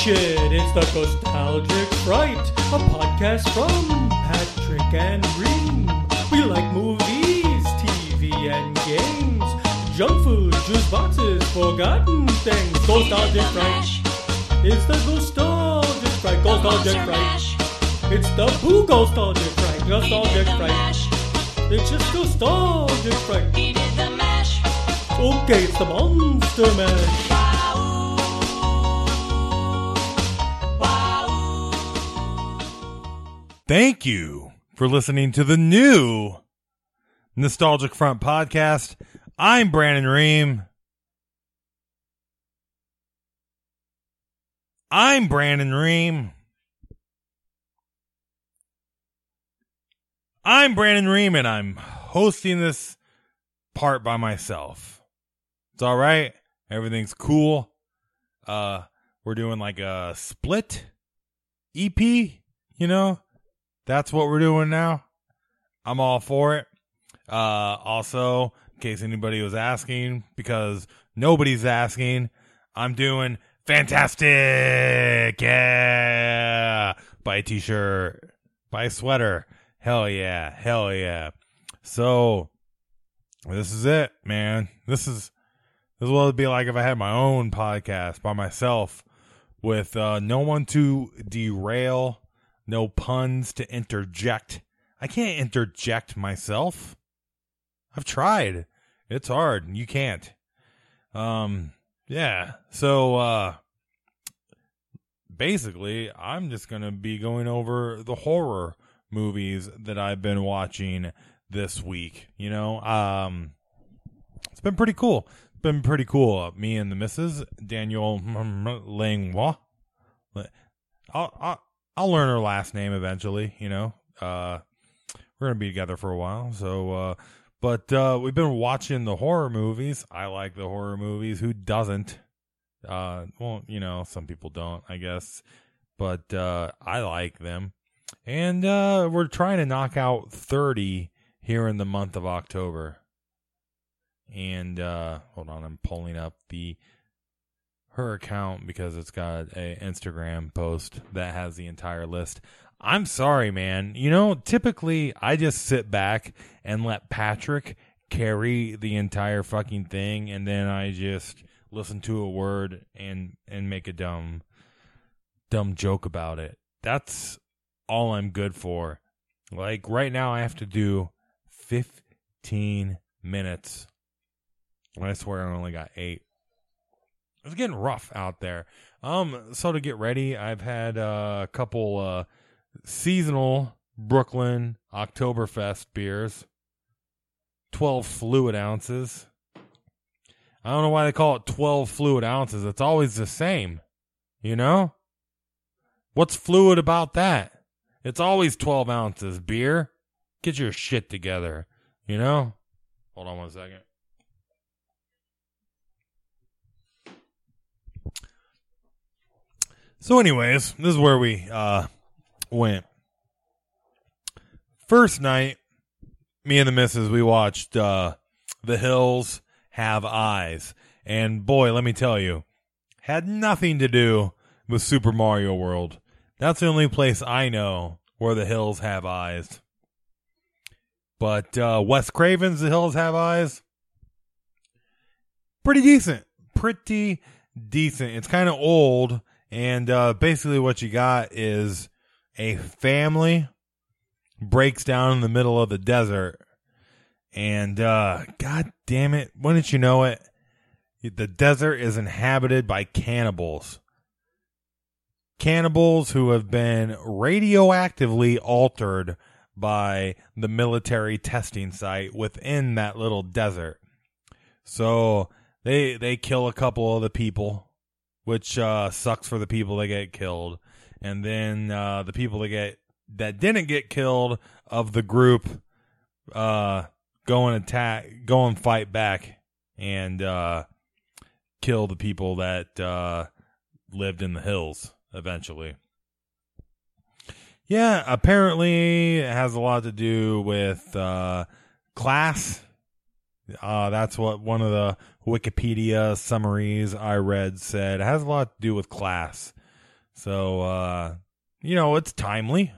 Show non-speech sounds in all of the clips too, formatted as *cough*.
Shit, it's the Nostalgic Fright, a podcast from Patrick and Ream. We like movies, TV, and games, junk food, juice boxes, forgotten things. Nostalgic Fright. It's the Nostalgic Fright, Nostalgic Fright. It's the Boo Nostalgic Fright, Nostalgic Fright. It's just Nostalgic Fright. Okay, it's the Monster Mash. Thank you for listening to the new Nostalgic Front podcast. I'm Brandon Ream. I'm Brandon Ream. I'm Brandon Ream and I'm hosting this part by myself. It's all right. Everything's cool. Uh we're doing like a split EP, you know? That's what we're doing now. I'm all for it. Uh, also, in case anybody was asking, because nobody's asking, I'm doing fantastic. Yeah. Buy a t-shirt, buy a sweater. Hell yeah. Hell yeah. So this is it, man. This is, this is what it'd be like if I had my own podcast by myself with, uh, no one to derail no puns to interject. I can't interject myself. I've tried. It's hard. You can't. Um yeah. So uh basically, I'm just going to be going over the horror movies that I've been watching this week, you know. Um it's been pretty cool. It's been pretty cool. Me and the missus, Daniel Langlois. I'll, I'll I'll learn her last name eventually, you know. Uh, we're gonna be together for a while, so. Uh, but uh, we've been watching the horror movies. I like the horror movies. Who doesn't? Uh, well, you know, some people don't, I guess, but uh, I like them. And uh, we're trying to knock out thirty here in the month of October. And uh, hold on, I'm pulling up the her account because it's got a Instagram post that has the entire list. I'm sorry, man. You know, typically I just sit back and let Patrick carry the entire fucking thing and then I just listen to a word and and make a dumb dumb joke about it. That's all I'm good for. Like right now I have to do 15 minutes. And I swear I only got 8 it's getting rough out there. Um, so to get ready, I've had uh, a couple uh, seasonal Brooklyn Oktoberfest beers, twelve fluid ounces. I don't know why they call it twelve fluid ounces. It's always the same, you know. What's fluid about that? It's always twelve ounces beer. Get your shit together, you know. Hold on one second. So, anyways, this is where we uh, went. First night, me and the missus, we watched uh, The Hills Have Eyes. And boy, let me tell you, had nothing to do with Super Mario World. That's the only place I know where the hills have eyes. But uh, Wes Craven's The Hills Have Eyes, pretty decent. Pretty decent. It's kind of old and uh, basically, what you got is a family breaks down in the middle of the desert. And uh, God damn it, wouldn't you know it? The desert is inhabited by cannibals. Cannibals who have been radioactively altered by the military testing site within that little desert. So they they kill a couple of the people which uh, sucks for the people that get killed. And then uh, the people that get that didn't get killed of the group uh, go and attack, go and fight back, and uh, kill the people that uh, lived in the hills eventually. Yeah, apparently it has a lot to do with uh, class. Uh, that's what one of the Wikipedia summaries I read said. Has a lot to do with class. So, uh, you know, it's timely.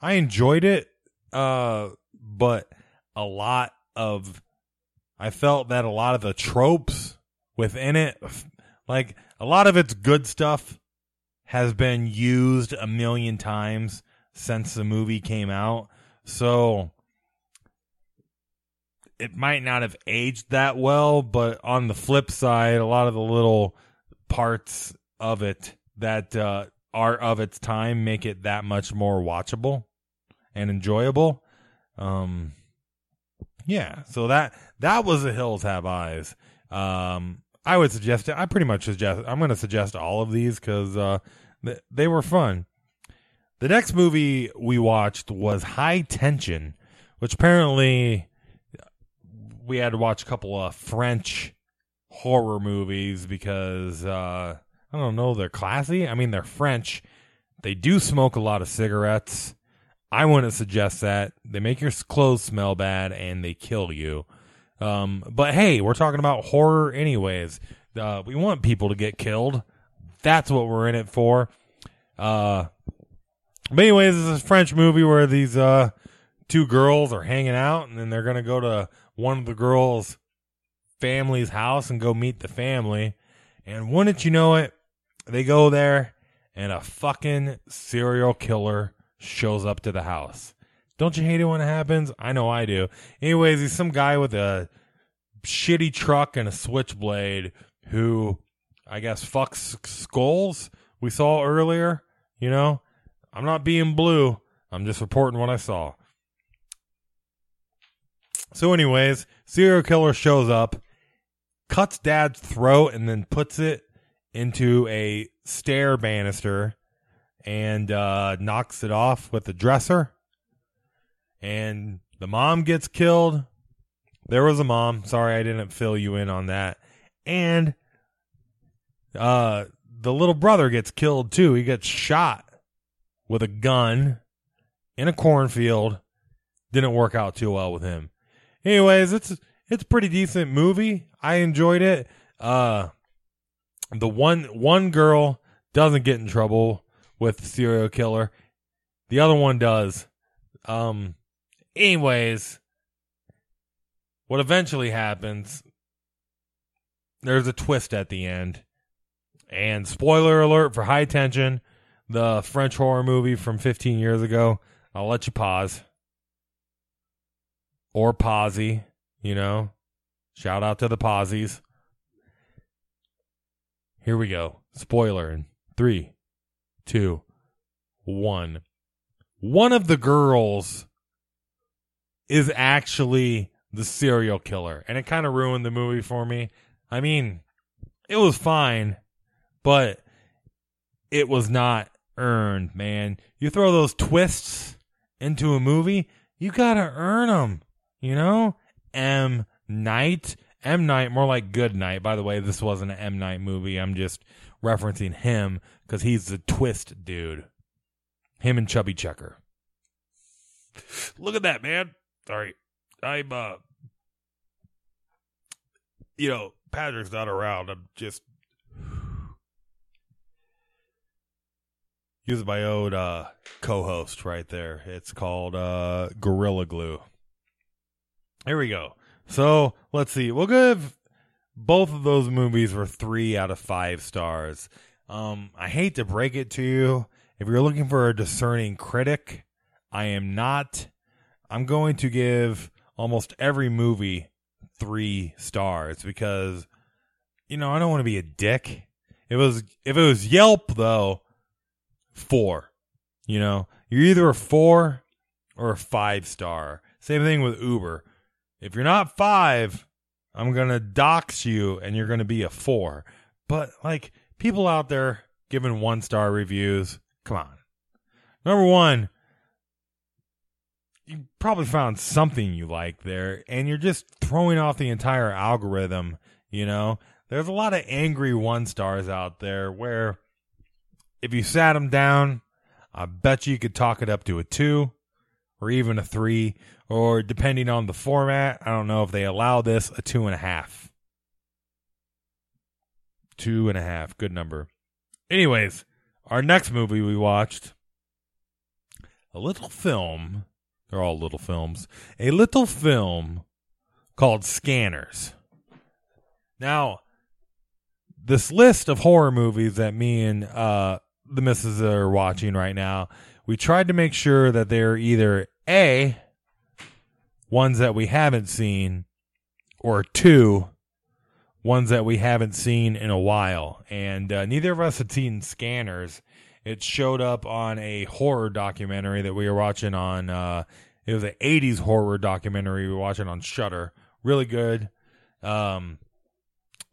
I enjoyed it, uh, but a lot of, I felt that a lot of the tropes within it, like a lot of its good stuff, has been used a million times since the movie came out. So it might not have aged that well, but on the flip side, a lot of the little parts of it that uh, are of its time make it that much more watchable and enjoyable. Um, yeah, so that that was the Hills Have Eyes. Um, I would suggest it. I pretty much suggest. I'm going to suggest all of these because uh, th- they were fun. The next movie we watched was High Tension, which apparently we had to watch a couple of French horror movies because uh, I don't know, they're classy. I mean, they're French. They do smoke a lot of cigarettes. I wouldn't suggest that. They make your clothes smell bad and they kill you. Um, but hey, we're talking about horror anyways. Uh, we want people to get killed. That's what we're in it for. Uh, but anyways, this is a French movie where these uh, two girls are hanging out and then they're gonna go to one of the girls' family's house and go meet the family. And wouldn't you know it, they go there and a fucking serial killer shows up to the house. Don't you hate it when it happens? I know I do. Anyways, he's some guy with a shitty truck and a switchblade who I guess fucks skulls we saw earlier. You know, I'm not being blue. I'm just reporting what I saw. So, anyways, serial killer shows up, cuts dad's throat, and then puts it into a stair banister and uh, knocks it off with a dresser. And the mom gets killed. There was a mom. Sorry, I didn't fill you in on that. And uh, the little brother gets killed too. He gets shot with a gun in a cornfield. Didn't work out too well with him. Anyways, it's it's pretty decent movie. I enjoyed it. Uh the one one girl doesn't get in trouble with the serial killer. The other one does. Um anyways, what eventually happens there's a twist at the end. And spoiler alert for High Tension, the French horror movie from 15 years ago. I'll let you pause or Posy, you know. Shout out to the Posies. Here we go. Spoiler in three, two, one. One of the girls is actually the serial killer, and it kind of ruined the movie for me. I mean, it was fine, but it was not earned, man. You throw those twists into a movie, you gotta earn them. You know, M Night, M Night, more like Good Night. By the way, this wasn't an M Night movie. I'm just referencing him because he's the twist dude. Him and Chubby Checker. Look at that, man. Sorry, I'm uh, you know, Patrick's not around. I'm just using my own uh co-host right there. It's called uh Gorilla Glue. Here we go. So let's see. We'll give both of those movies were three out of five stars. Um, I hate to break it to you. If you're looking for a discerning critic, I am not. I'm going to give almost every movie three stars because, you know, I don't want to be a dick. It was if it was Yelp though, four. You know, you're either a four or a five star. Same thing with Uber. If you're not five, I'm going to dox you and you're going to be a four. But like people out there giving one star reviews, come on. Number one, you probably found something you like there and you're just throwing off the entire algorithm, you know? There's a lot of angry one stars out there where if you sat them down, I bet you could talk it up to a two or even a three, or depending on the format, I don't know if they allow this, a two and a half. Two and a half, good number. Anyways, our next movie we watched, a little film, they're all little films, a little film called Scanners. Now, this list of horror movies that me and uh, the missus are watching right now, we tried to make sure that they're either A, ones that we haven't seen, or two, ones that we haven't seen in a while. And uh, neither of us had seen Scanners. It showed up on a horror documentary that we were watching on. Uh, it was an '80s horror documentary we were watching on Shudder. Really good. Um,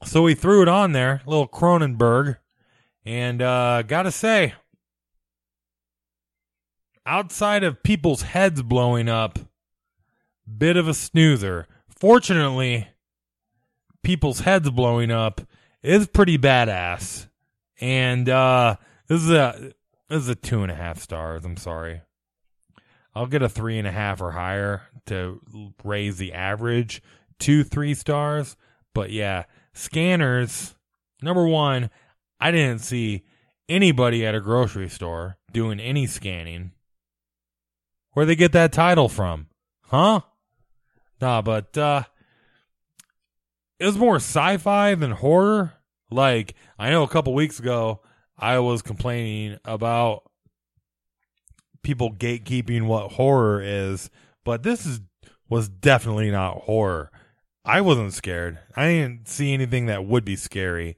so we threw it on there, little Cronenberg, and uh, gotta say, outside of people's heads blowing up, bit of a snoozer. Fortunately, people's heads blowing up is pretty badass, and uh, this is a this is a two and a half stars. I'm sorry. I'll get a three and a half or higher to raise the average to three stars. But yeah, scanners. Number one, I didn't see anybody at a grocery store doing any scanning. Where they get that title from? Huh? Nah, but uh it was more sci-fi than horror. Like I know a couple weeks ago I was complaining about people gatekeeping what horror is, but this is was definitely not horror. I wasn't scared. I didn't see anything that would be scary.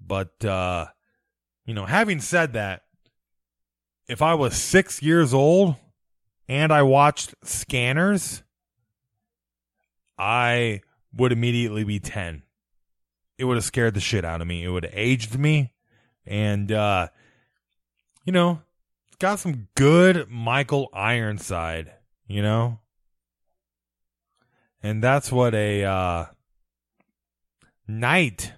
But uh you know, having said that, if I was 6 years old and I watched Scanners, I would immediately be 10. It would have scared the shit out of me. It would have aged me. And, uh, you know, got some good Michael Ironside, you know? And that's what a, uh, knight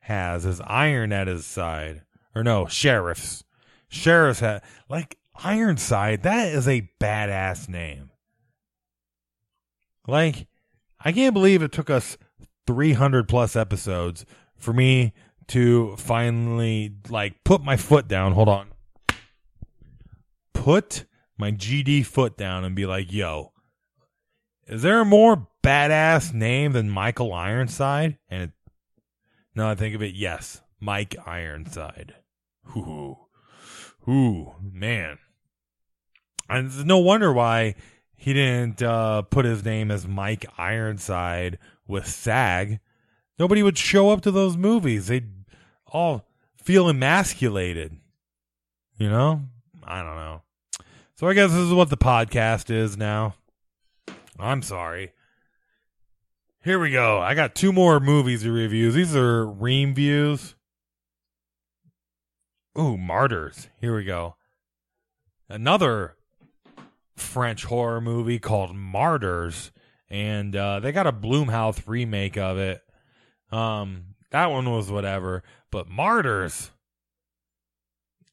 has as iron at his side. Or no, sheriffs. Sheriffs had, like, Ironside, that is a badass name. Like, I can't believe it took us 300 plus episodes for me to finally like put my foot down. Hold on. Put my GD foot down and be like, "Yo, is there a more badass name than Michael Ironside?" And it, now I think of it, yes, Mike Ironside. Ooh, ooh, man. And no wonder why he didn't uh, put his name as Mike Ironside with SAG. Nobody would show up to those movies. They'd all feel emasculated. You know? I don't know. So I guess this is what the podcast is now. I'm sorry. Here we go. I got two more movies to review. These are Ream views. Ooh, Martyrs. Here we go. Another French horror movie called Martyrs, and uh, they got a Blumhouse remake of it. Um, that one was whatever, but Martyrs,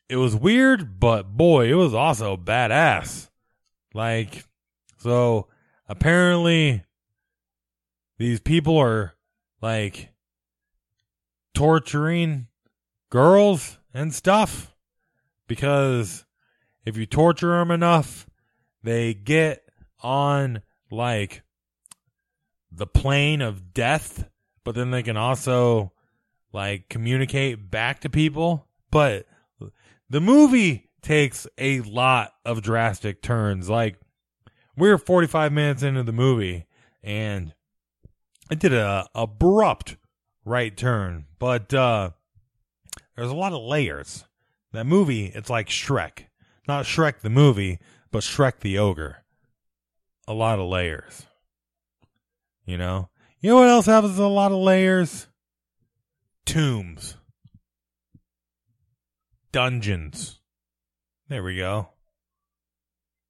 it was weird, but boy, it was also badass. Like, so apparently, these people are like torturing girls and stuff because if you torture them enough, they get on like the plane of death, but then they can also like communicate back to people. But the movie takes a lot of drastic turns. Like we're 45 minutes into the movie and it did a abrupt right turn, but uh there's a lot of layers. That movie, it's like Shrek. Not Shrek the movie, but Shrek the Ogre. A lot of layers. You know? You know what else has a lot of layers? Tombs. Dungeons. There we go.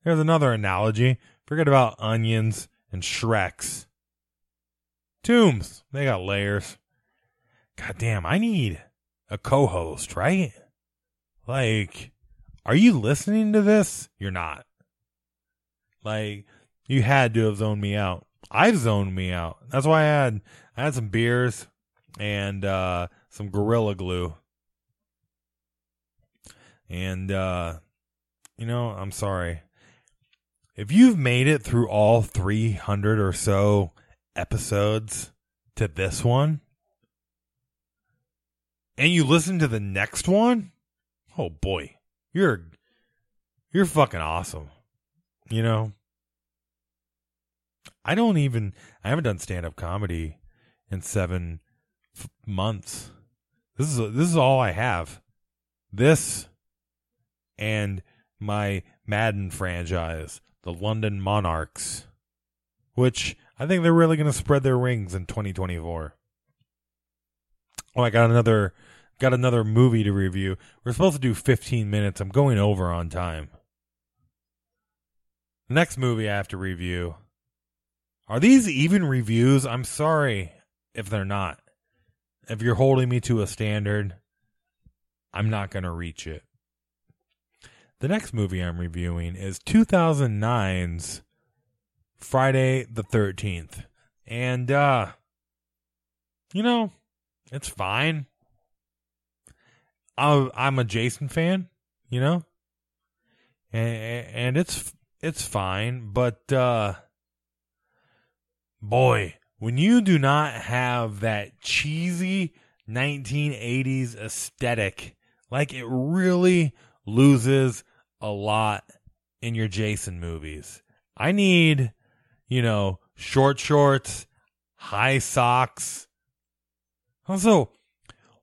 There's another analogy. Forget about onions and Shreks. Tombs. They got layers. God damn, I need a co host, right? Like, are you listening to this? You're not. Like you had to have zoned me out. I've zoned me out. That's why I had I had some beers and uh some gorilla glue. And uh you know, I'm sorry. If you've made it through all 300 or so episodes to this one and you listen to the next one, oh boy, you're you're fucking awesome. You know, I don't even I haven't done stand up comedy in 7 f- months. This is this is all I have. This and my Madden franchise, the London Monarchs, which I think they're really going to spread their wings in 2024. Oh, I got another got another movie to review. We're supposed to do 15 minutes. I'm going over on time. Next movie I have to review. Are these even reviews? I'm sorry if they're not. If you're holding me to a standard, I'm not going to reach it. The next movie I'm reviewing is 2009's Friday the 13th. And, uh, you know, it's fine. I'm, a Jason fan, you know, and, and it's, it's fine, but, uh, boy, when you do not have that cheesy 1980s aesthetic, like it really loses a lot in your Jason movies. I need, you know, short shorts, high socks. Also,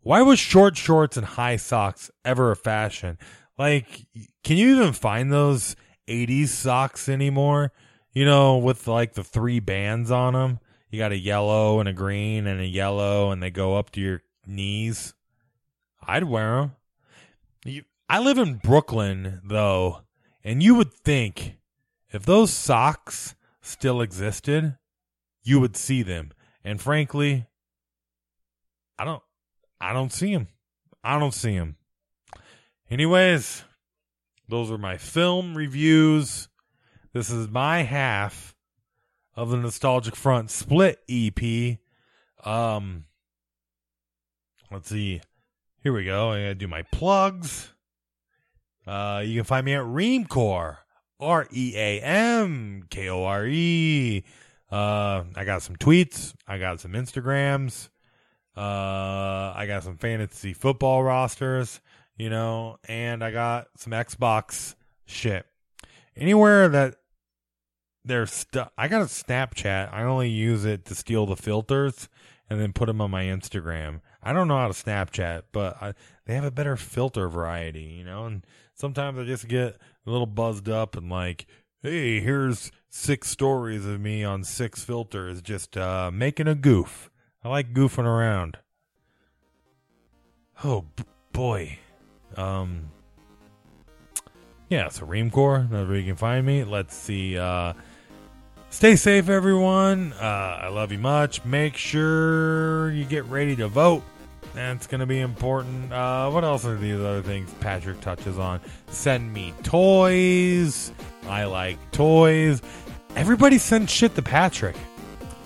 why was short shorts and high socks ever a fashion? Like, can you even find those 80s socks anymore? You know, with like the three bands on them. You got a yellow and a green and a yellow, and they go up to your knees. I'd wear them. You, I live in Brooklyn, though, and you would think if those socks still existed, you would see them. And frankly, I don't I don't see them. I don't see them. Anyways, those are my film reviews. This is my half of the Nostalgic Front Split EP. Um let's see. Here we go. I gotta do my plugs. Uh, you can find me at Reamkore, R E A M K O R E. Uh, I got some tweets. I got some Instagrams. Uh, I got some fantasy football rosters, you know, and I got some Xbox shit. Anywhere that there's stuff, I got a Snapchat. I only use it to steal the filters and then put them on my Instagram. I don't know how to Snapchat, but I, they have a better filter variety, you know, and sometimes I just get a little buzzed up and like, hey, here's six stories of me on six filters just uh, making a goof. I like goofing around. Oh b- boy. Um Yeah, so Reamkore, that's where you can find me. Let's see uh Stay safe everyone. Uh I love you much. Make sure you get ready to vote. That's going to be important. Uh, what else are these other things Patrick touches on? Send me toys. I like toys. Everybody sends shit to Patrick.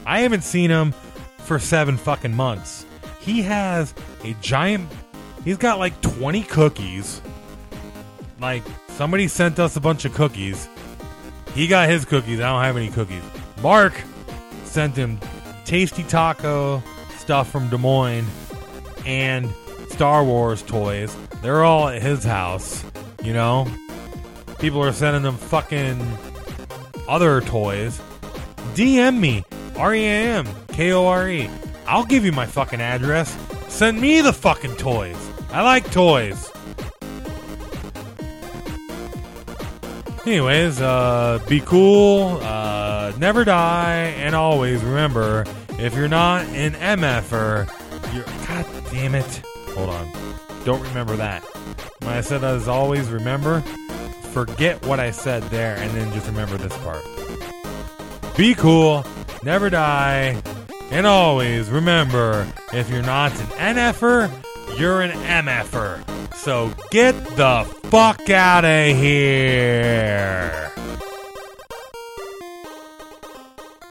I haven't seen him for seven fucking months. He has a giant. He's got like 20 cookies. Like, somebody sent us a bunch of cookies. He got his cookies. I don't have any cookies. Mark sent him tasty taco stuff from Des Moines and Star Wars toys. They're all at his house, you know? People are sending them fucking other toys. DM me, R E A M K O R E. I'll give you my fucking address. Send me the fucking toys. I like toys. Anyways, uh, be cool, uh, never die, and always remember if you're not an MFer, you're. God damn it. Hold on. Don't remember that. When I said as always, remember, forget what I said there, and then just remember this part. Be cool, never die, and always remember if you're not an NFer, you're an MFer. So get the fuck out of here.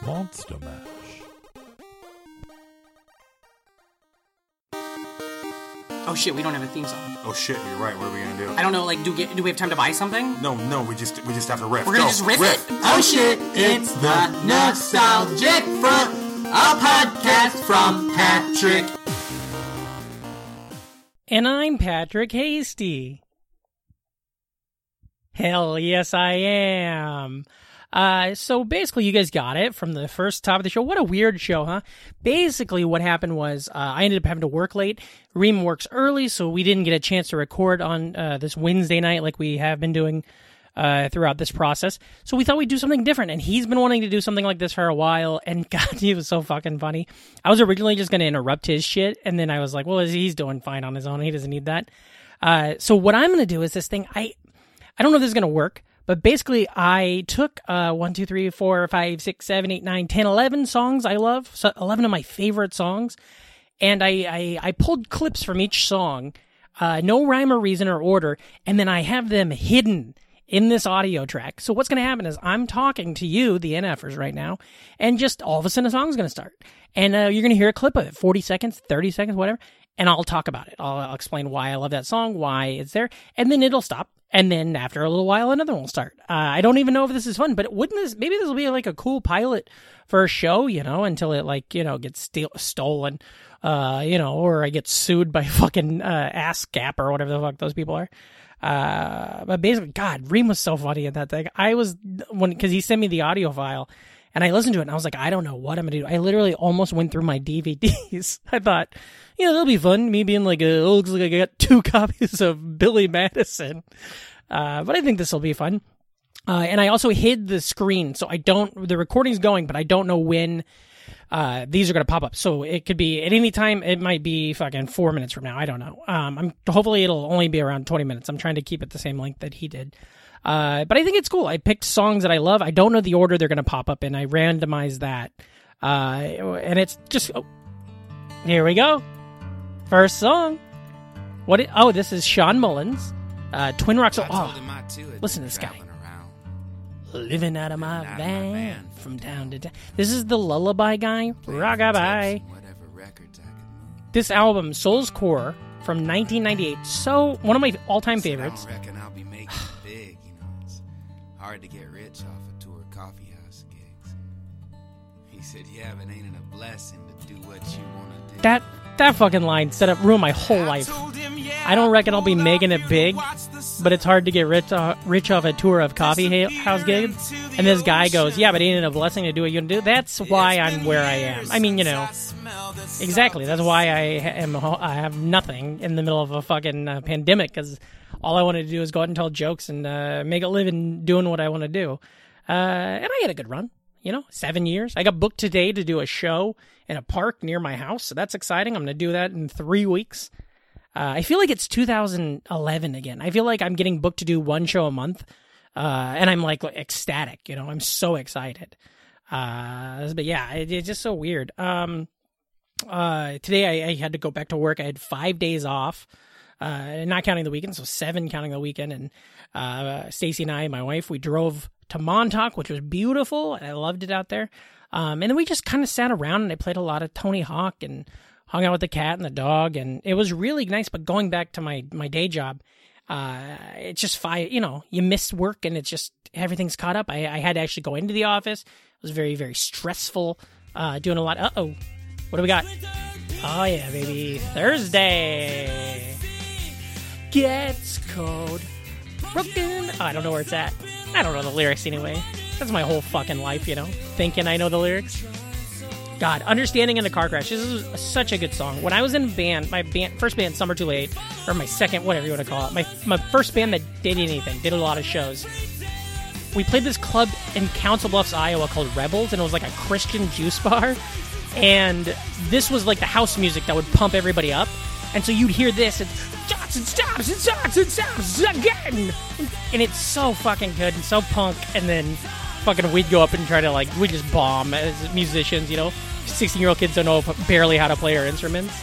Monster Mash. Oh shit, we don't have a theme song. Oh shit, you're right. What are we gonna do? I don't know. Like, do we do we have time to buy something? No, no. We just we just have to riff. We're gonna Go. just riff, riff, it. Oh shit! It's the nostalgic front, a podcast from Patrick and I'm Patrick Hastie. Hell yes, I am. Uh, so basically, you guys got it from the first top of the show. What a weird show, huh? Basically, what happened was uh, I ended up having to work late. Ream works early, so we didn't get a chance to record on uh, this Wednesday night like we have been doing uh, throughout this process. So we thought we'd do something different, and he's been wanting to do something like this for a while. And *laughs* God, he was so fucking funny. I was originally just going to interrupt his shit, and then I was like, well, he's doing fine on his own. He doesn't need that. Uh, so what I'm going to do is this thing. I I don't know if this is going to work. But basically, I took uh, 1, 2, 3, 4, 5, 6, 7, 8, 9, 10, 11 songs I love, so 11 of my favorite songs, and I, I, I pulled clips from each song, uh, no rhyme or reason or order, and then I have them hidden in this audio track. So what's going to happen is I'm talking to you, the NFers, right now, and just all of a sudden a song's going to start. And uh, you're going to hear a clip of it, 40 seconds, 30 seconds, whatever, and I'll talk about it. I'll, I'll explain why I love that song, why it's there, and then it'll stop and then after a little while another one will start uh, i don't even know if this is fun but wouldn't this maybe this will be like a cool pilot for a show you know until it like you know gets steal, stolen uh you know or i get sued by *laughs* fucking uh ASCAP or whatever the fuck those people are uh but basically god reem was so funny in that thing i was when because he sent me the audio file and I listened to it and I was like, I don't know what I'm gonna do. I literally almost went through my *laughs* DVDs. I thought, you know, that'll be fun. Me being like, oh, looks like I got two *laughs* copies of Billy Madison. Uh, but I think this will be fun. Uh, and I also hid the screen, so I don't. The recording's going, but I don't know when uh, these are going to pop up. So it could be at any time. It might be fucking four minutes from now. I don't know. Um, I'm hopefully it'll only be around 20 minutes. I'm trying to keep it the same length that he did. Uh, but I think it's cool. I picked songs that I love. I don't know the order they're going to pop up in. I randomized that. Uh, and it's just. Oh, here we go. First song. What? It, oh, this is Shawn Mullins. Uh, Twin Rocks. Oh, listen to this guy. Living out of my van from town to town. This is the lullaby guy. Rockabye. This album, Soul's Core, from 1998. So, one of my all time favorites hard to get rich off a tour coffee house gigs. He said, yeah, but ain't it a blessing to do what you want to do? That that fucking line set up ruined my whole life. I don't reckon I'll be making it big, but it's hard to get rich uh, rich off a tour of coffee house gigs. And this guy goes, "Yeah, but ain't it a blessing to do what you do?" That's why I'm where I am. I mean, you know, exactly. That's why I am. I have nothing in the middle of a fucking uh, pandemic because all I wanted to do is go out and tell jokes and uh, make a living doing what I want to do. Uh, and I had a good run, you know, seven years. I got booked today to do a show in a park near my house, so that's exciting. I'm going to do that in three weeks. Uh, I feel like it's 2011 again. I feel like I'm getting booked to do one show a month, uh, and I'm like ecstatic. You know, I'm so excited. Uh, but yeah, it, it's just so weird. Um, uh, today I, I had to go back to work. I had five days off uh, not counting the weekend, so seven counting the weekend. And uh, Stacy and I, my wife, we drove to Montauk, which was beautiful. I loved it out there. Um, and then we just kind of sat around and I played a lot of Tony Hawk and hung out with the cat and the dog, and it was really nice. But going back to my my day job, uh, it's just fine. You know, you miss work and it's just everything's caught up. I, I had to actually go into the office. It was very very stressful. Uh, doing a lot. Uh oh, what do we got? Oh yeah, baby, Thursday gets cold. Broken. Oh, I don't know where it's at. I don't know the lyrics anyway. That's my whole fucking life, you know, thinking I know the lyrics. God, understanding in the car crash. This is such a good song. When I was in band, my band, first band, Summer Too Late, or my second, whatever you want to call it, my my first band that did anything, did a lot of shows. We played this club in Council Bluffs, Iowa, called Rebels, and it was like a Christian juice *laughs* bar. And this was like the house music that would pump everybody up. And so you'd hear this, and Johnson stops and and stops again. And it's so fucking good and so punk. And then fucking we'd go up and try to like, we just bomb as musicians, you know? 16 year old kids don't know barely how to play our instruments.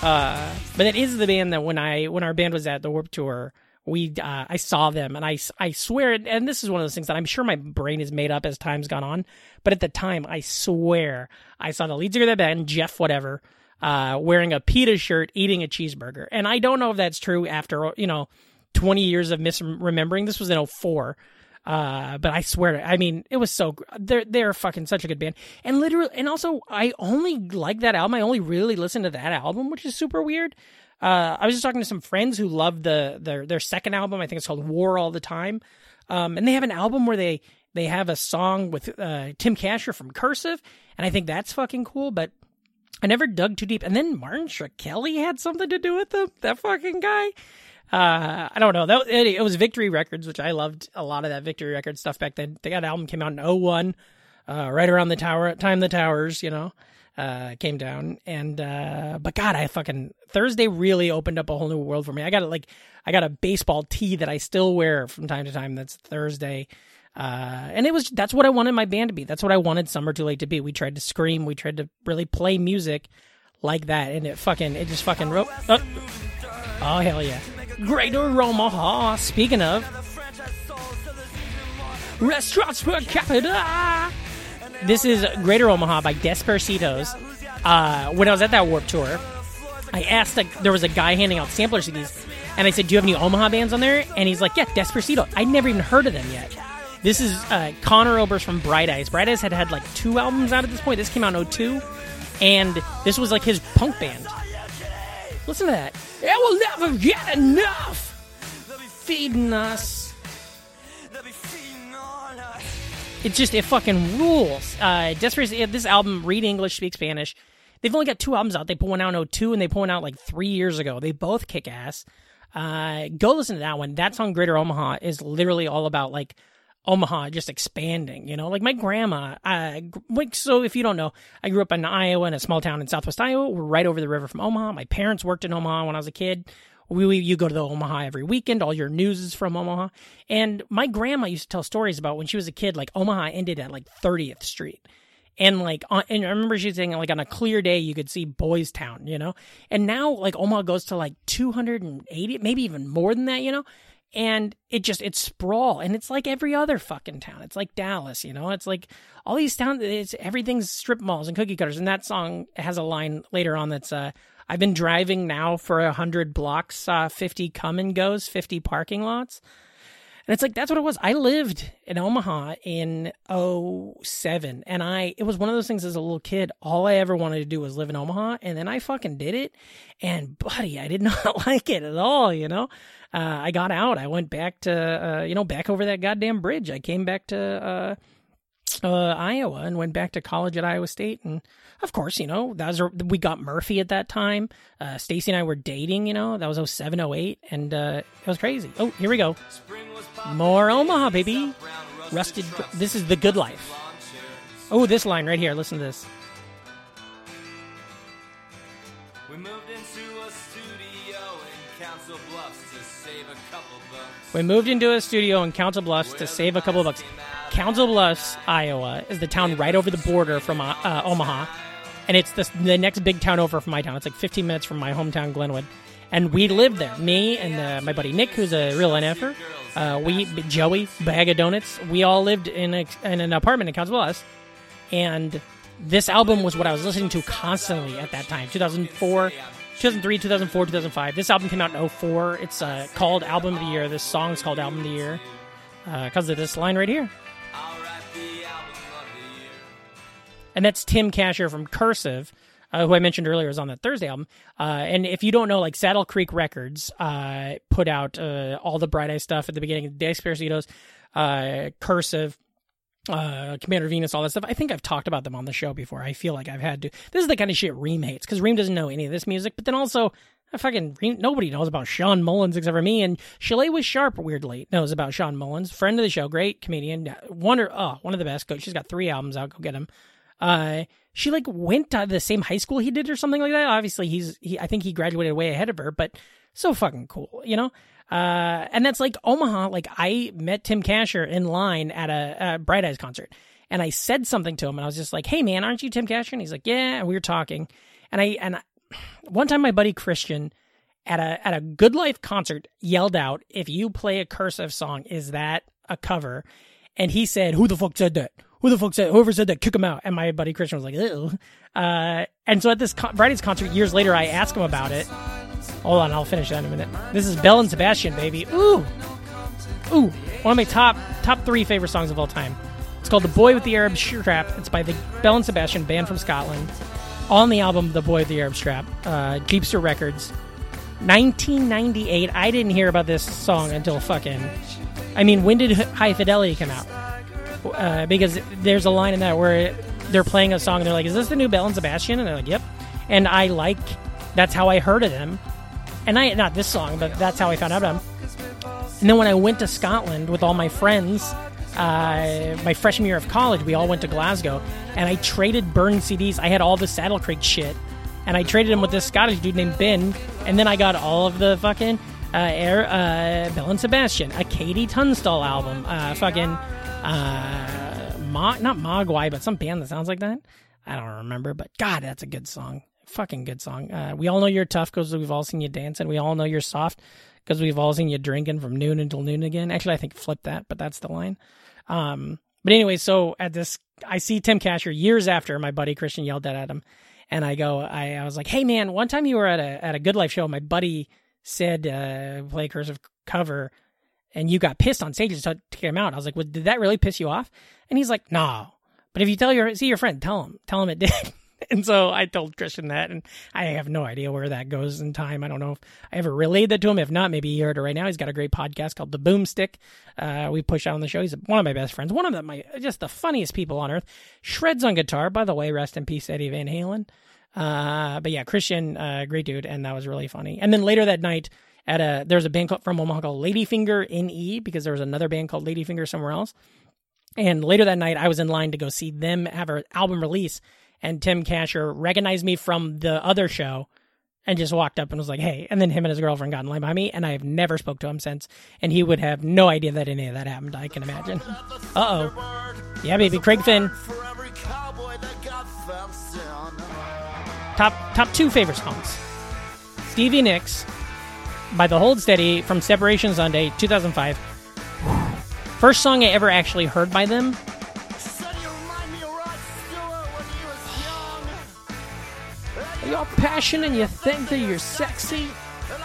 Uh, but it is the band that when I, when our band was at the Warp Tour, we, uh, I saw them and I, I swear, and this is one of those things that I'm sure my brain is made up as time's gone on. But at the time, I swear I saw the lead singer of that band, Jeff, whatever, uh, wearing a PETA shirt, eating a cheeseburger. And I don't know if that's true after, you know, 20 years of misremembering. This was in 04. Uh, but I swear to, I mean, it was so, they're, they're fucking such a good band. And literally, and also, I only like that album. I only really listened to that album, which is super weird. Uh, I was just talking to some friends who love the, their, their second album. I think it's called War All the Time. Um, and they have an album where they, they have a song with, uh, Tim Kasher from Cursive. And I think that's fucking cool, but I never dug too deep. And then Martin Shkreli had something to do with them. That fucking guy. Uh, I don't know. That it, it was Victory Records, which I loved a lot of that Victory Records stuff back then. They got album came out in 01, uh, right around the tower time the towers, you know, uh, came down. And uh, but God, I fucking Thursday really opened up a whole new world for me. I got it like I got a baseball tee that I still wear from time to time. That's Thursday. Uh, and it was that's what I wanted my band to be. That's what I wanted Summer Too Late to be. We tried to scream. We tried to really play music like that, and it fucking it just fucking wrote. Oh, oh hell yeah! Greater Omaha. Speaking of restaurants per capita, this is Greater Omaha by Desaparecidos. Uh, when I was at that Warp Tour, I asked like there was a guy handing out sampler CDs, and I said, "Do you have any Omaha bands on there?" And he's like, "Yeah, Despacito." I'd never even heard of them yet. This is uh, Conor Oberst from Bright Eyes. Bright Eyes had had like two albums out at this point. This came out in 02, and this was like his punk band. Listen to that. It will never get enough. They'll be feeding us. They'll be feeding all us. It just it fucking rules. Uh, Desperate. This album, Read English, Speak Spanish. They've only got two albums out. They put one out in 02 and they put one out like three years ago. They both kick ass. Uh, go listen to that one. That song, Greater Omaha, is literally all about like Omaha just expanding, you know, like my grandma. Uh, like, so if you don't know, I grew up in Iowa in a small town in Southwest Iowa. We're right over the river from Omaha. My parents worked in Omaha when I was a kid. We, we you go to the Omaha every weekend. All your news is from Omaha. And my grandma used to tell stories about when she was a kid. Like Omaha ended at like 30th Street. And like, on, and I remember she saying like on a clear day you could see Boys Town, you know. And now like Omaha goes to like 280, maybe even more than that, you know and it just it's sprawl and it's like every other fucking town. It's like dallas you know? It's like all these towns it's everything's strip malls and cookie cutters and that song has a line later on that's uh i've been driving now for a hundred blocks uh 50 come and goes 50 parking lots and it's like that's what it was i lived in omaha in 07 and i it was one of those things as a little kid all i ever wanted to do was live in omaha and then i fucking did it and buddy i did *laughs* not like it at all you know uh, I got out. I went back to, uh, you know, back over that goddamn bridge. I came back to uh, uh, Iowa and went back to college at Iowa State. And of course, you know, that was we got Murphy at that time. Uh, Stacy and I were dating. You know, that was 07, 08, and uh, it was crazy. Oh, here we go. More Omaha, baby. Rusted. This is the good life. Oh, this line right here. Listen to this. We moved into a studio in Council Bluffs to save a couple bucks. We moved into a studio in Council Bluffs to save a couple of bucks. Council Bluffs, Iowa, is the town right over the border from uh, uh, Omaha, and it's the, next big town over from my town. It's like 15 minutes from my hometown, Glenwood, and we lived there. Me and uh, my buddy Nick, who's a real NFer, uh, we Joey, bag of donuts. We all lived in, a, in an apartment in Council Bluffs, and this album was what I was listening to constantly at that time. 2004. 2003, 2004, 2005. This album came out in 04. It's uh, called Album of the Year. This song is called Album of the Year because of this line right here. And that's Tim Kasher from Cursive, uh, who I mentioned earlier is on that Thursday album. Uh, and if you don't know, like Saddle Creek Records uh, put out uh, all the Bright Eye stuff at the beginning, Desaparecidos, uh, Cursive, uh, Commander Venus, all that stuff. I think I've talked about them on the show before. I feel like I've had to. This is the kind of shit Ream hates because Ream doesn't know any of this music, but then also. I fucking Ream, nobody knows about Shawn Mullins except for me and Chalet was sharp. Weirdly knows about Shawn Mullins, friend of the show, great comedian, wonder, oh, one of the best. She's got three albums out. Go get him. Uh, she like went to the same high school he did or something like that. Obviously, he's he. I think he graduated way ahead of her, but so fucking cool, you know. Uh, and that's like Omaha. Like I met Tim Kasher in line at a, a Bright Eyes concert, and I said something to him, and I was just like, "Hey, man, aren't you Tim Kasher?" And he's like, "Yeah." And we were talking, and I and I, one time my buddy Christian at a at a Good Life concert yelled out, "If you play a cursive song, is that a cover?" And he said, "Who the fuck said that? Who the fuck said whoever said that kick him out. And my buddy christian was like ew. Uh, and so at this con- concert years later i asked him about it. Hold on i'll finish that in a minute. This is belle and sebastian baby. Ooh. Ooh. One of my top top three favorite songs of all time. It's called the boy with the arab strap. It's by the belle and sebastian band from scotland. On the album the boy with the arab strap uh, jeepster records. 1998 i didn't hear about this song until fucking i mean when did high fidelity come out uh, because there's a line in that where they're playing a song and they're like, "Is this the new Belle and Sebastian?" And they're like, "Yep." And I like that's how I heard of them, and I not this song, but that's how I found out about them. And then when I went to Scotland with all my friends, uh, my freshman year of college, we all went to Glasgow, and I traded burned CDs. I had all the Saddle Creek shit, and I traded them with this Scottish dude named Ben, and then I got all of the fucking uh, Air uh, Belle and Sebastian, a KT Tunstall album, uh, fucking uh, not Mogwai, but some band that sounds like that. I don't remember, but God, that's a good song. Fucking good song. Uh, we all know you're tough because we've all seen you dancing. We all know you're soft because we've all seen you drinking from noon until noon again. Actually, I think flip that, but that's the line. Um, but anyway, so at this, I see Tim Kasher years after my buddy Christian yelled that at him, and I go, I, I was like, hey man, one time you were at a at a Good Life show, my buddy said uh, play cursive cover, and you got pissed on stage to kick him out. I was like, well, did that really piss you off? And he's like, no. But if you tell your see your friend, tell him, tell him it did. *laughs* and so I told Christian that, and I have no idea where that goes in time. I don't know if I ever relayed that to him. If not, maybe he heard it right now. He's got a great podcast called The Boomstick. Uh, we push out on the show. He's one of my best friends, one of the, my just the funniest people on earth. Shreds on guitar, by the way. Rest in peace, Eddie Van Halen. Uh, but yeah, Christian, uh, great dude, and that was really funny. And then later that night, at a there's a band from Omaha called Ladyfinger NE because there was another band called Ladyfinger somewhere else. And later that night, I was in line to go see them have an album release, and Tim Kasher recognized me from the other show and just walked up and was like, "Hey!" And then him and his girlfriend got in line by me, and I have never spoke to him since. And he would have no idea that any of that happened. I can imagine. Uh oh, yeah, baby, Craig Finn. Top top two favorite songs: Stevie Nicks by the Hold Steady from Separation Sunday, 2005. First song I ever actually heard by them. You're passionate and you think that you're sexy.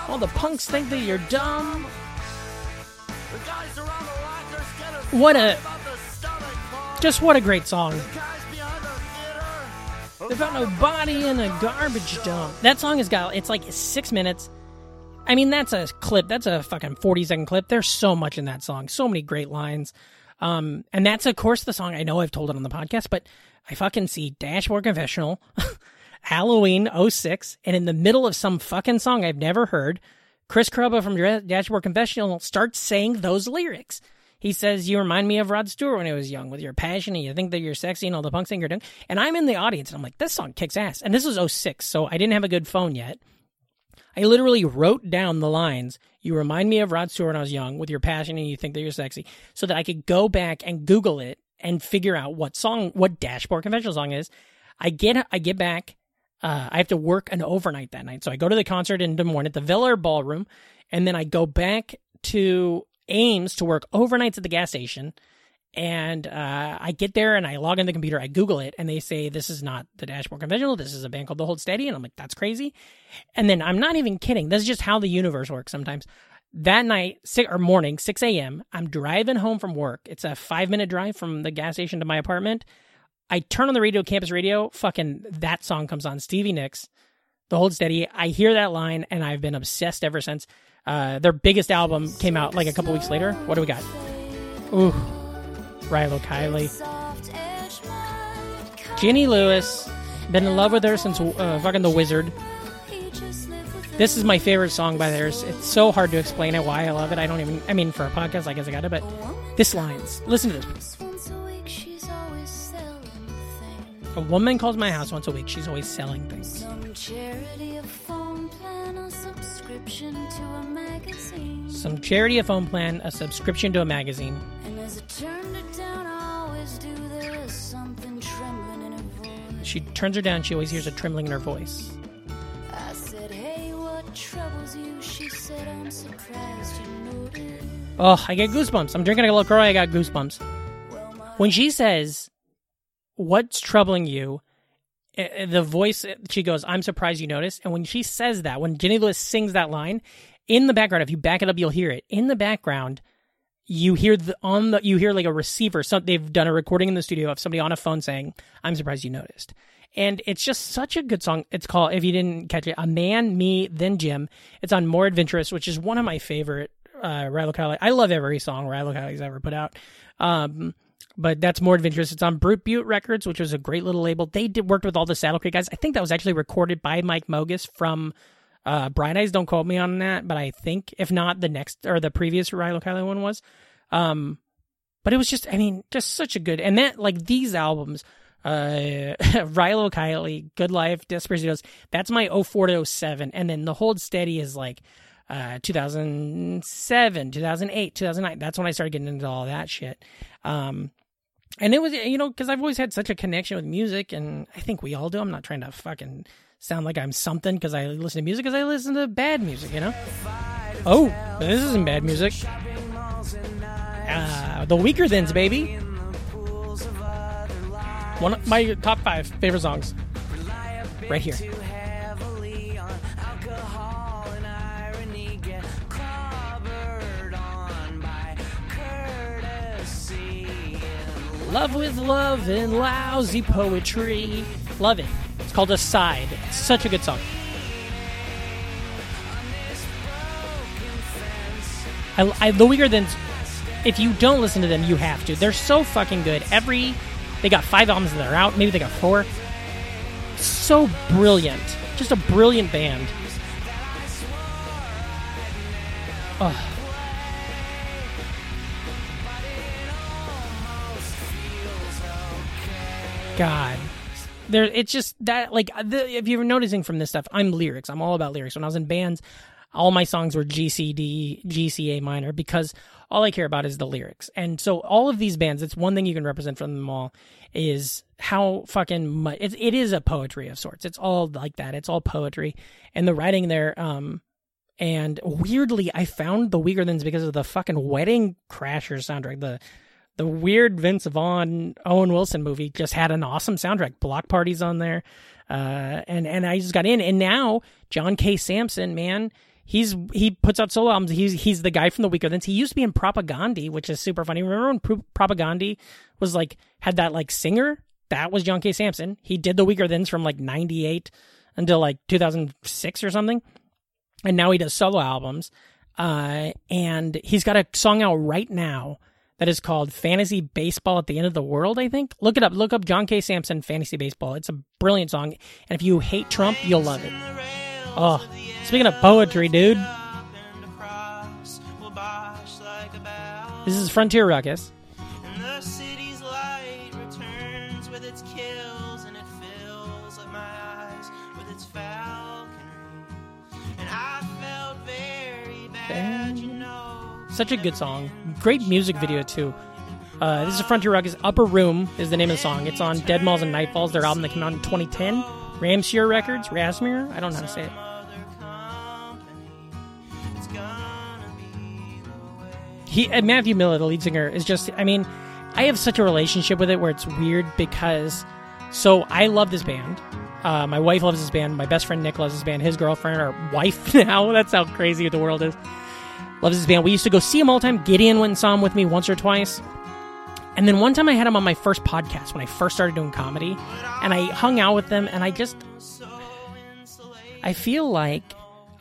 All the punks think that you're dumb. What a. Just what a great song. They found no body in a garbage dump. That song has got. It's like six minutes. I mean, that's a clip. That's a fucking 40 second clip. There's so much in that song. So many great lines. Um, and that's, of course, the song. I know I've told it on the podcast, but I fucking see Dashboard Confessional, *laughs* Halloween 06, and in the middle of some fucking song I've never heard, Chris Carrabba from Dashboard Confessional starts saying those lyrics. He says, You remind me of Rod Stewart when he was young with your passion and you think that you're sexy and all the punk doing. And I'm in the audience and I'm like, This song kicks ass. And this was 06, so I didn't have a good phone yet. I literally wrote down the lines, You remind me of Rod Stewart when I was young with your passion and you think that you're sexy, so that I could go back and Google it and figure out what song, what Dashboard Confessional song is. I get, I get back. Uh, I have to work an overnight that night. So I go to the concert in Des Moines at the Val Air Ballroom, and then I go back to Ames to work overnights at the gas station. And uh, I get there and I log in the computer, I Google it, and they say this is not the Dashboard Confessional. This is a band called The Hold Steady, and I'm like, that's crazy. And then I'm not even kidding. This is just how the universe works sometimes. That night six, or morning, 6 a.m., I'm driving home from work. It's a five minute drive from the gas station to my apartment. I turn on the radio, campus radio. Fucking that song comes on. Stevie Nicks, The Hold Steady. I hear that line, and I've been obsessed ever since. Uh, their biggest album came out like a couple weeks later. What do we got? Ooh, Rilo Kiley. Jenny Lewis. Been in love with her since uh, fucking The Wizard. This is my favorite song by theirs. It's so hard to explain it why I love it. I don't even. I mean, for a podcast, I guess I got it. But this lines. Listen to this. A woman calls my house once a week. She's always selling things. Some charity, a phone plan, a subscription to a magazine. Some charity, a phone plan, a subscription to a magazine. And as I turned it down, I always do there's something trembling in her voice. She turns her down. She always hears a trembling in her voice. I said, Hey, what troubles you? She said, I'm surprised you noticed. Oh, I get goosebumps. I'm drinking a little LaCroix. I got goosebumps. When she says what's troubling you? Uh, The voice, she goes, I'm surprised you noticed. And when she says that, when Jenny Lewis sings that line, in the background, if you back it up, you'll hear it. In the background, you hear the on the you hear like a receiver. So they've done a recording in the studio of somebody on a phone saying, "I'm surprised you noticed." And it's just such a good song. It's called, if you didn't catch it, "A Man, Me, Then Jim." It's on More Adventurous, which is one of my favorite uh, Rilo Kiley. I love every song Rilo Kiley's ever put out. Um, but that's more adventurous. It's on Brute/Beaute Records, which was a great little label. They did worked with all the Saddle Creek guys. I think that was actually recorded by Mike Mogis from uh, Bright Eyes. Don't quote me on that, but I think if not, the next or the previous Rilo Kiley one was. Um, but it was just, I mean, just such a good and that like these albums, uh, *laughs* Rilo Kiley, Good Life, Desaparecidos. That's my 04 to 07, and then the Hold Steady is like. Uh, 2007, 2008, 2009. That's when I started getting into all that shit. Um, and it was you know because i've always had such a connection with music and i think we all do i'm not trying to fucking sound like i'm something because i listen to music because i listen to bad music you know? Oh this isn't bad music. Uh, the weakerthans baby. One of my top five favorite songs. Right here. Love with love and lousy poetry. Love it. It's called Aside. It's such a good song. I, I, the Weakerthans, if you don't listen to them, you have to. They're so fucking good. Every, they got five albums that are out. Maybe they got four. So brilliant. Just a brilliant band. God. There, it's just that like the, if you're noticing from this stuff, I'm lyrics. I'm all about lyrics. When I was in bands, all my songs were GCD, GCA minor because all I care about is the lyrics. And so all of these bands, it's one thing you can represent from them all is how fucking much it, it is a poetry of sorts. It's all like that. It's all poetry, and the writing there. Um, and weirdly, I found the Weakerthans because of the fucking Wedding Crashers soundtrack. The the weird Vince Vaughn Owen Wilson movie just had an awesome soundtrack. Bloc Party's on there, uh, and and I just got in. And now John K. Samson, man, he's he puts out solo albums. He's he's the guy from the Weakerthans. He used to be in Propagandhi, which is super funny. Remember when Pro- Propagandhi was like had that like singer? That was John K. Samson. He did the Weakerthans from like '98 until like 2006 or something, and now he does solo albums. Uh, and he's got a song out right now that is called Fantasy Baseball at the End of the World, I think. Look it up. Look up John K. Samson Fantasy Baseball. It's a brilliant song. And if you hate Trump, you'll love it. Oh, speaking of poetry, dude. This is Frontier Ruckus. And the city's light returns with its kills, and it fills up my eyes with its falconry. And I felt very bad. Such a good song. Great music video, too. Uh, this is a Frontier Ruckus. Upper Room is the name of the song. It's on Dead Malls and Nightfalls, their album that came out in 2010. Ramseur Records? Rasmir? I don't know how to say it. he uh, Matthew Milia, the lead singer, is just. I mean, I have such a relationship with it where it's weird because. So I love this band. Uh, my wife loves this band. My best friend Nick loves this band. His girlfriend or wife *laughs* now. That's how crazy the world is. Loves his band. We used to go see him all the time. Gideon went and saw him with me once or twice. And then one time I had him on my first podcast when I first started doing comedy, and I hung out with them, and I just. I feel like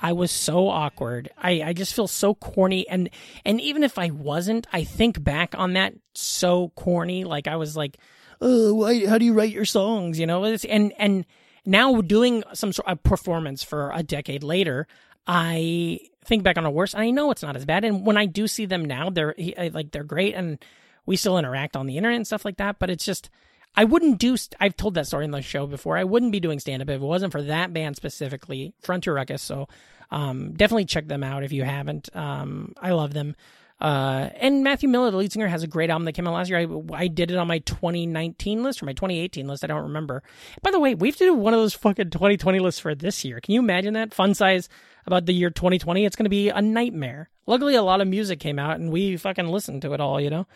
I was so awkward. I, I just feel so corny and and even if I wasn't, I think back on that so corny. Like I was like, oh, why, how do you write your songs? You know, it's, and and now doing some sort of performance for a decade later, I think back on the worst, I know it's not as bad. And when I do see them now, they're like they're great, and we still interact on the internet and stuff like that. But it's just. I wouldn't do. I've told that story in the show before. I wouldn't be doing stand up if it wasn't for that band specifically, Frontier Ruckus. So um, definitely check them out if you haven't. Um, I love them. Uh, and Matthew Milia, the lead singer, has a great album that came out last year. I, I did it on my 2019 list or my 2018 list. I don't remember. By the way, we have to do one of those fucking 2020 lists for this year. Can you imagine that? Fun size about the year 2020. It's going to be a nightmare. Luckily, a lot of music came out and we fucking listened to it all, you know?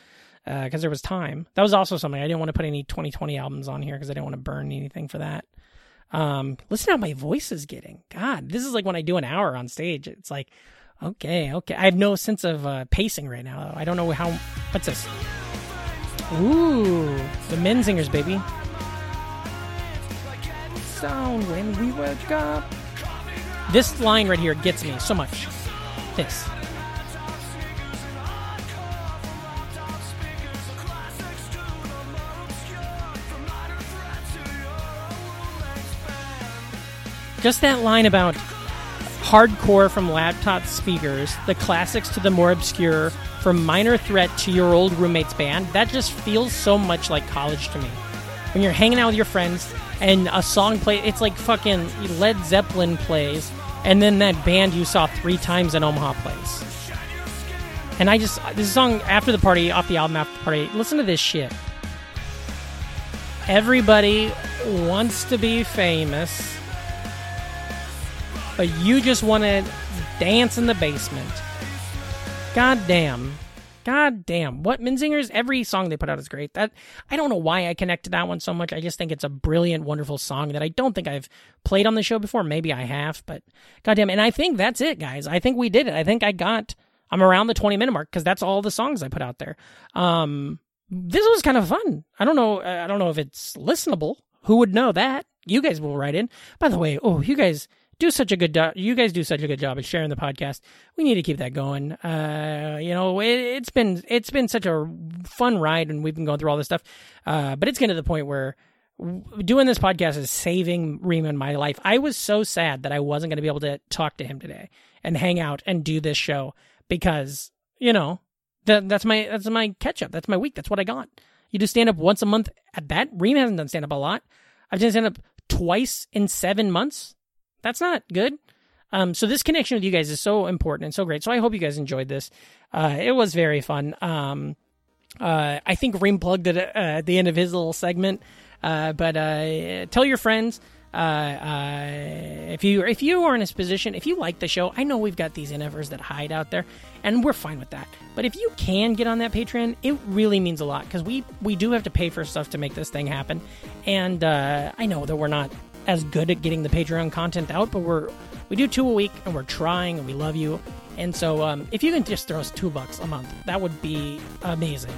because there was time. That was also something I didn't want to put any 2020 albums on here because I didn't want to burn anything for that. Um, listen how my voice is getting. God, this is like when I do an hour on stage. It's like, okay, okay. I have no sense of uh, pacing right now. I don't know how. What's this? Ooh, the menzingers, baby. Sound when we wake up. This line right here gets me so much. This. Just that line about hardcore from laptop speakers, the classics to the more obscure, from minor threat to your old roommate's band, that just feels so much like college to me. When you're hanging out with your friends and a song play, it's like fucking Led Zeppelin plays, and then that band you saw three times in Omaha plays. And I just, this song after the party, off the album after the party, listen to this shit. Everybody wants to be famous but you just want to dance in the basement. God damn. God damn. What Menzingers every song they put out is great. That I don't know why I connect to that one so much. I just think it's a brilliant, wonderful song that I don't think I've played on the show before. Maybe I have, but goddamn. And I think that's it, guys. I think we did it. I think I got I'm around the 20 minute mark because that's all the songs I put out there. Um this was kind of fun. I don't know I don't know if it's listenable. Who would know that? You guys will write in. By the way, oh, you guys do such a good job. You guys do such a good job at sharing the podcast. We need to keep that going. Uh, you know, it, has been it's been such a fun ride, and we've been going through all this stuff. Uh, but it's getting to the point where doing this podcast is saving Ream in my life. I was so sad that I wasn't going to be able to talk to him today and hang out and do this show because you know that that's my that's my catch up. That's my week. That's what I got. You do stand up once a month. At that, Ream hasn't done stand up a lot. I've done stand up twice in seven months. That's not good. Um, so this connection with you guys is so important and so great. So I hope you guys enjoyed this. Uh, it was very fun. Um, uh, I think Ream plugged it uh, at the end of his little segment. Uh, but uh, tell your friends uh, if you if you are in this position, if you like the show, I know we've got these NFers that hide out there, and we're fine with that. But if you can get on that Patreon, it really means a lot because we we do have to pay for stuff to make this thing happen. And I know that we're not as good at getting the Patreon content out, but we're we do two a week and we're trying and we love you. And so um, if you can just throw us two bucks a month, that would be amazing.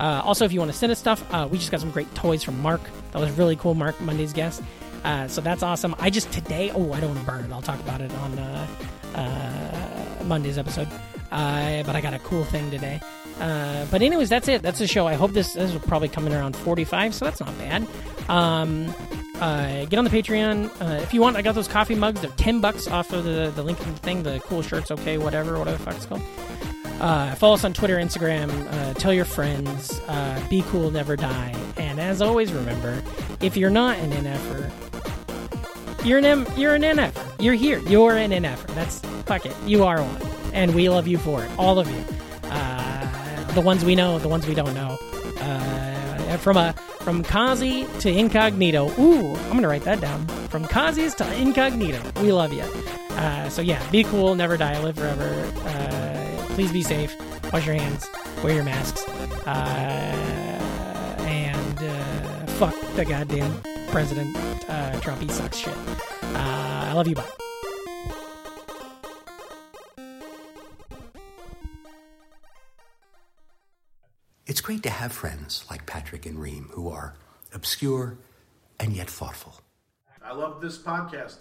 Uh, also, if you want to send us stuff, uh, we just got some great toys from Mark. That was really cool, Mark, Monday's guest. Uh, so that's awesome. I just today, oh, I don't want to burn it. I'll talk about it on uh, uh, Monday's episode. Uh, but I got a cool thing today. but anyways, that's it. That's the show. I hope this, this is probably coming around 45, so that's not bad. Um, uh, get on the Patreon uh, if you want. I got those coffee mugs. They're ten bucks off of the the link thing. The cool shirts, okay, whatever, whatever the fuck it's called. Uh, follow us on Twitter, Instagram. Uh, tell your friends. Uh, be cool, never die. And as always, remember, if you're not an NFer, you're an M, you're an NFer. You're here. You're an NFer. That's fuck it. You are one, and we love you for it. All of you. Uh, the ones we know, the ones we don't know. From a from Kazi to Incognito. Ooh, I'm to write that down. From Kazi's to Incognito. We love you. Uh, so, yeah, be cool, never die, live forever. Uh, please be safe. Wash your hands. Wear your masks. Uh, and uh, fuck the goddamn President uh, Trump. He sucks shit. Uh, I love you. Bye. It's great to have friends like Patrick and Ream who are obscure and yet thoughtful. I love this podcast.